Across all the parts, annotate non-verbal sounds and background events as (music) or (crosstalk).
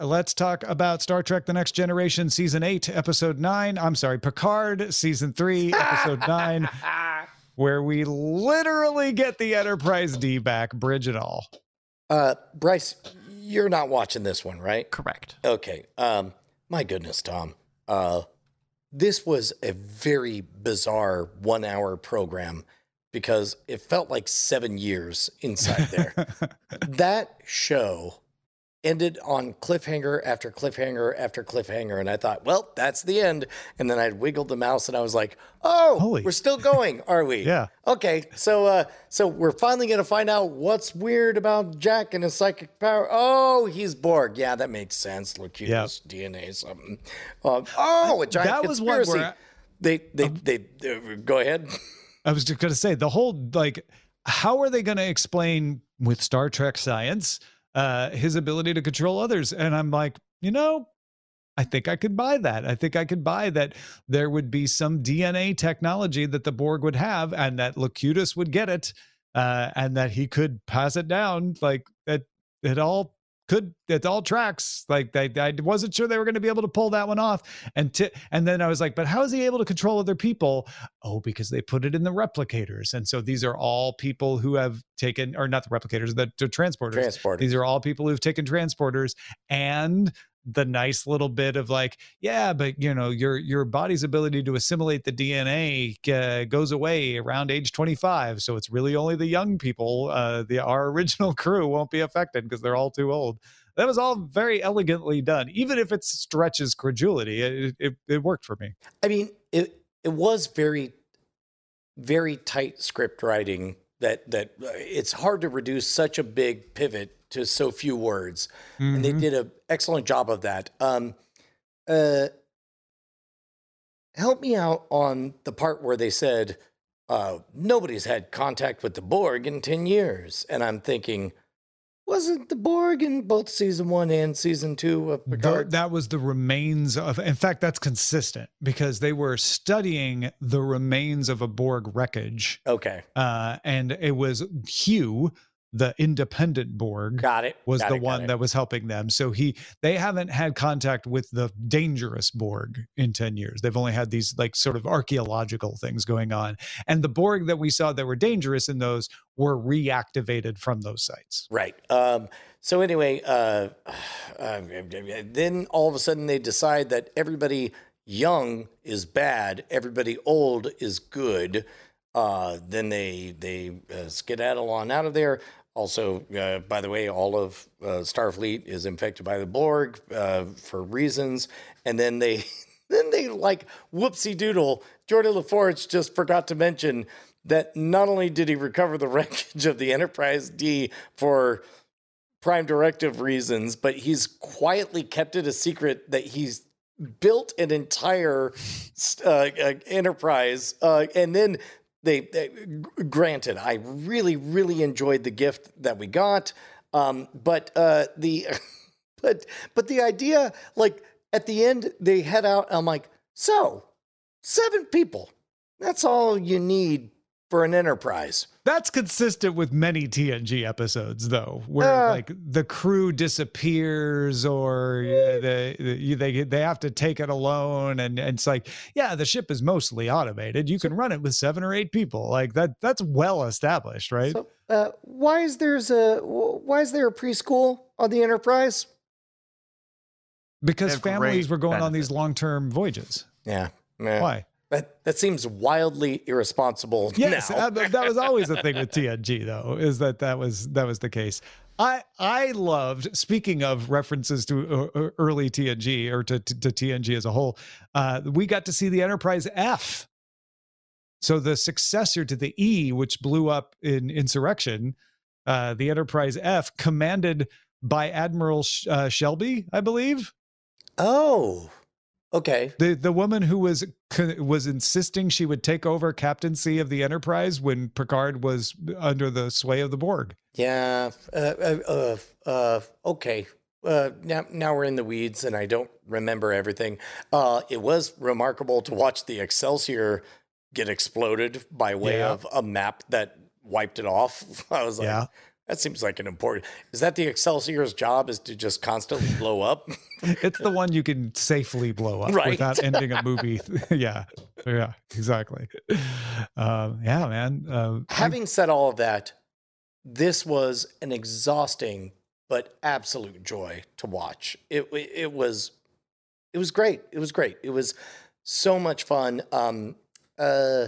let's talk about Star Trek The Next Generation, Season 8, Episode 9. I'm sorry, Picard, Season 3, (laughs) Episode 9, where we literally get the Enterprise D back, bridge and all. Uh, Bryce, you're not watching this one, right? Correct. Okay. Um, my goodness, Tom. Uh, this was a very bizarre one hour program because it felt like seven years inside there. (laughs) that show ended on cliffhanger after cliffhanger after cliffhanger. And I thought, well, that's the end. And then I wiggled the mouse and I was like, oh, Holy- we're still going, are we? (laughs) Yeah. Okay. So uh so we're finally gonna find out what's weird about Jack and his psychic power. Oh, he's Borg. Yeah, that makes sense. Locutus DNA something. Um, oh, a giant That was one conspiracy. I- they they, they uh, go ahead. I was just going to say the whole like, how are they going to explain with Star Trek science uh, his ability to control others? And I'm like, you know, I think I could buy that. I think I could buy that there would be some DNA technology that the Borg would have, and that Locutus would get it, uh, and that he could pass it down. Like that, it all could it all tracks like they, i wasn't sure they were going to be able to pull that one off. And t- and then i was like but how is he able to control other people? Oh because they put it in the replicators. And so these are all people who have taken or not the replicators the, the transporters. Transporter. these are all people who've taken transporters and the nice little bit of like yeah but you know your your body's ability to assimilate the dna uh, goes away around age 25 so it's really only the young people uh the our (laughs) original crew won't be affected because they're all too old that was all very elegantly done even if it stretches credulity it, it, it worked for me I mean, it it was very, very tight script writing. That that uh, it's hard to reduce such a big pivot to so few words, and they Mhm. did an excellent job of that. Um, uh, help me out on the part where they said uh, nobody's had contact with the Borg in ten years, and I'm thinking, wasn't the Borg in both season one and season two of Picard? that was the remains of in fact that's consistent because they were studying the remains of a borg wreckage okay, uh, and it was hugh the independent borg got it. was got the it, one it. that was helping them so he they haven't had contact with the dangerous borg in 10 years they've only had these like sort of archaeological things going on and the borg that we saw that were dangerous in those were reactivated from those sites Right. Um, so anyway, uh, (sighs) uh, then all of a sudden they decide that everybody young is bad, everybody old is good. Uh, then they they uh, skedaddle on out of there. Also, uh, by the way, all of uh, Starfleet is infected by the Borg uh, for reasons, and then they (laughs) then they like whoopsie doodle. Jordan LaForge just forgot to mention that not only did he recover the (laughs) wreckage of the Enterprise D for prime directive reasons, but he's quietly kept it a secret that he's built an entire uh, uh, enterprise, uh, and then they, they granted, I really, really enjoyed the gift that we got, um, but uh, the (laughs) but but the idea, like at the end, they head out. I'm like, so seven people. That's all you need for an enterprise. That's consistent with many TNG episodes, though, where Uh. like the crew disappears or uh, they, they they they have to take it alone, and, and it's like, yeah, the ship is mostly automated. You can run it with seven or eight people. Like that. That's well established, right? So, uh, why is there's a why is there a preschool on the Enterprise? because families were going on these long term voyages. Yeah, yeah. Why? That that seems wildly irresponsible. Yes, now. uh, that was always the thing with (laughs) TNG, though, is that that was that was the case. I I loved. Speaking of references to uh, uh, early TNG or to, to to TNG as a whole, uh, we got to see the Enterprise F. So the successor to the E, which blew up in Insurrection, uh, the Enterprise F, commanded by Admiral Sh- uh, Shelby, I believe oh, okay. the the woman who was was insisting she would take over captaincy of the Enterprise when Picard was under the sway of the Borg. Yeah. Uh, uh, uh, uh, okay. Uh, now, now we're in the weeds, and I don't remember everything. Uh, it was remarkable to watch the Excelsior get exploded by way Yeah. of a map that wiped it off. (laughs) I was like, Yeah. That seems like an important. Is that the Excelsior's job? Is to just constantly blow up? (laughs) it's the one you can safely blow up Right. without (laughs) ending a movie. (laughs) yeah, yeah, exactly. Um, yeah, man. Uh, I- Having said all of that, this was an exhausting but absolute joy to watch. It it was it was great. It was great. It was so much fun. Um, uh,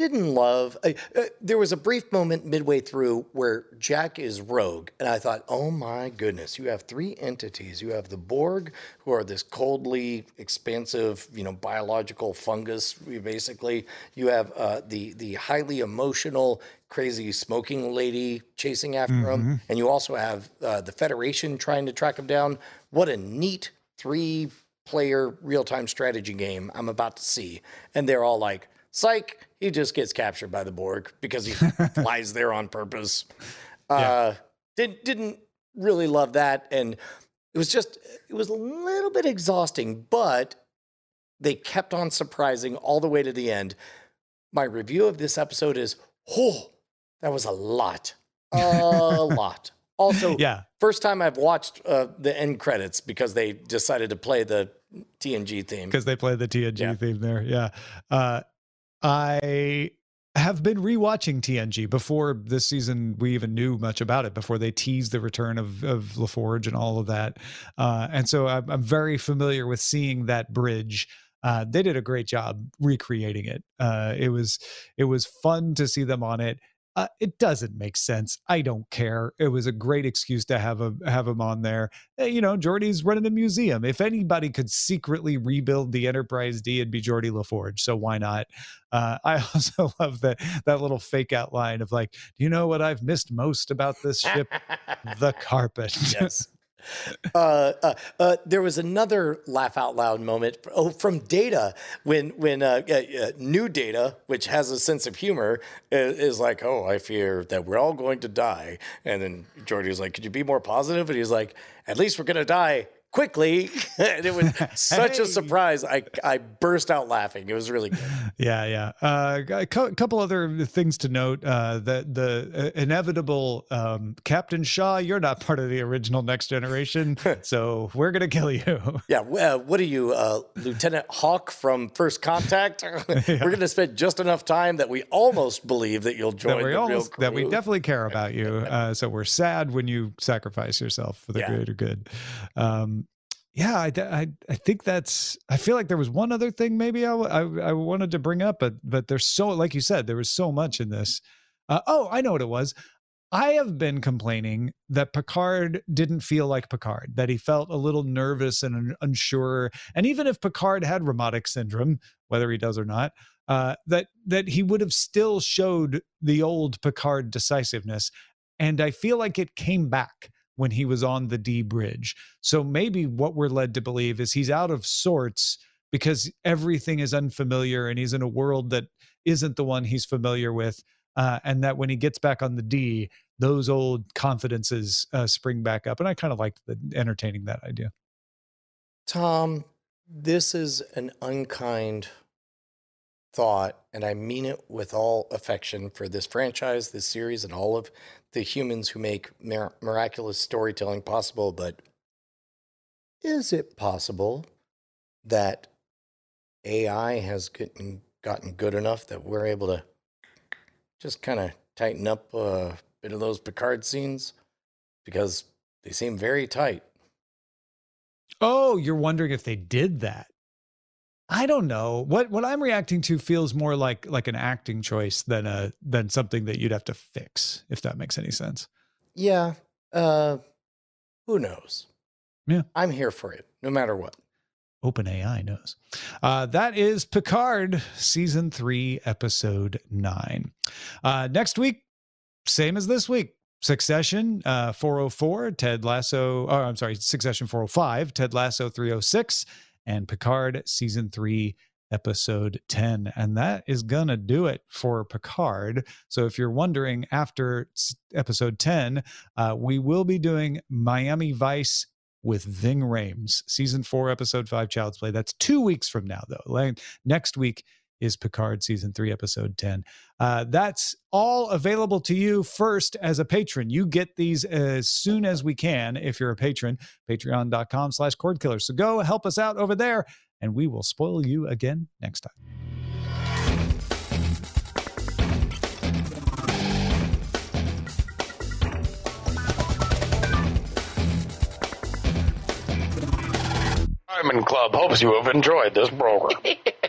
didn't love. Uh, uh, there was a brief moment midway through where Jack is rogue, and I thought, "Oh my goodness! You have three entities. You have the Borg, who are this coldly expansive, you know, biological fungus. Basically, you have uh, the the highly emotional, crazy smoking lady chasing after him, and you also have uh, the Federation trying to track him down. What a neat three player real time strategy game I'm about to see. And they're all like, psych, he just gets captured by the Borg because he (laughs) flies there on purpose. Uh, didn't, didn't really love that. And it was just, it was a little bit exhausting, but they kept on surprising all the way to the end. My review of this episode is, oh, that was a lot. A (laughs) lot. Also, yeah, First time I've watched uh, the end credits because they decided to play the TNG theme. because they play the TNG Yeah. theme there. Yeah. Uh, I have been rewatching TNG before this season. We even knew much about it before they teased the return of of LaForge and all of that. Uh, and so I'm, I'm very familiar with seeing that bridge. Uh, they did a great job recreating it. Uh, it was it was fun to see them on it. Uh, it doesn't make sense. I don't care. It was a great excuse to have a have him on there. Eh, you know, Geordi's running a museum. If anybody could secretly rebuild the Enterprise D, it'd be Jordy LaForge. So why not? Uh, I (laughs) also love that that little fake out line of like, do you know what I've missed most about this ship? (laughs) the carpet. yes. (laughs) Uh, uh, uh, there was another laugh out loud moment oh, from Data when when uh, uh, uh, new Data, which has a sense of humor, i- is like, "Oh, I fear that we're all going to die," and then Geordi's like, "Could you be more positive?" And he's like, "At least we're gonna die." Quickly, (laughs) and it was (laughs) such Hey. a surprise. I I burst out laughing. It was really good. yeah, yeah. Uh, a cou- couple other things to note. Uh, that the uh, inevitable um, Captain Shaw, you're not part of the original Next Generation, (laughs) so we're gonna kill you. Yeah, uh, what are you, uh, Lieutenant Hawk from First Contact? We're going to spend just enough time that we almost believe that you'll join that we the almost real that we definitely care about you. Uh, so we're sad when you sacrifice yourself for the Yeah. greater good. Um, yeah, I, I I think that's. I feel like there was one other thing maybe I I wanted to bring up, but but there's so like you said there was so much in this. Uh, oh, I know what it was. I have been complaining that Picard didn't feel like Picard, that he felt a little nervous and unsure. And even if Picard had Irumodic syndrome, whether he does or not, uh, that that he would have still showed the old Picard decisiveness. And I feel like it came back when he was on the D bridge. So maybe what we're led to believe is he's out of sorts because everything is unfamiliar and he's in a world that isn't the one he's familiar with. Uh, and that when he gets back on the D, those old confidences uh, spring back up. And I kind of liked the entertaining that idea. Tom, this is an unkind thought, and I mean it with all affection for this franchise, this series, and all of the humans who make mir- miraculous storytelling possible. But is it possible that AI has gotten, gotten good enough that we're able to just kind of tighten up a bit of those Picard scenes? Because they seem very tight. Oh, you're wondering if they did that. I don't know. What what I'm reacting to feels more like like an acting choice than a than something that you'd have to fix, if that makes any sense. Yeah. Uh who knows? Yeah. I'm here for it, no matter what. OpenAI knows. Uh, that is Picard season three, episode nine. Uh, next week, same as this week. Succession uh, 404, Ted Lasso. Oh, I'm sorry, Succession 405, Ted Lasso 306, and Picard season three, episode 10. And that is going to do it for Picard. So if you're wondering, after episode 10, uh, we will be doing Miami Vice with Ving Rhames, season four, episode five, Child's Play. That's two weeks from now, though. Like, next week is Picard season three, episode 10. Uh, that's all available to you first as a patron. You get these as soon as we can if you're a patron, patreon.com slash cord killer. So go help us out over there and we will spoil you again next time. Diamond Club hopes you have enjoyed this program. (laughs)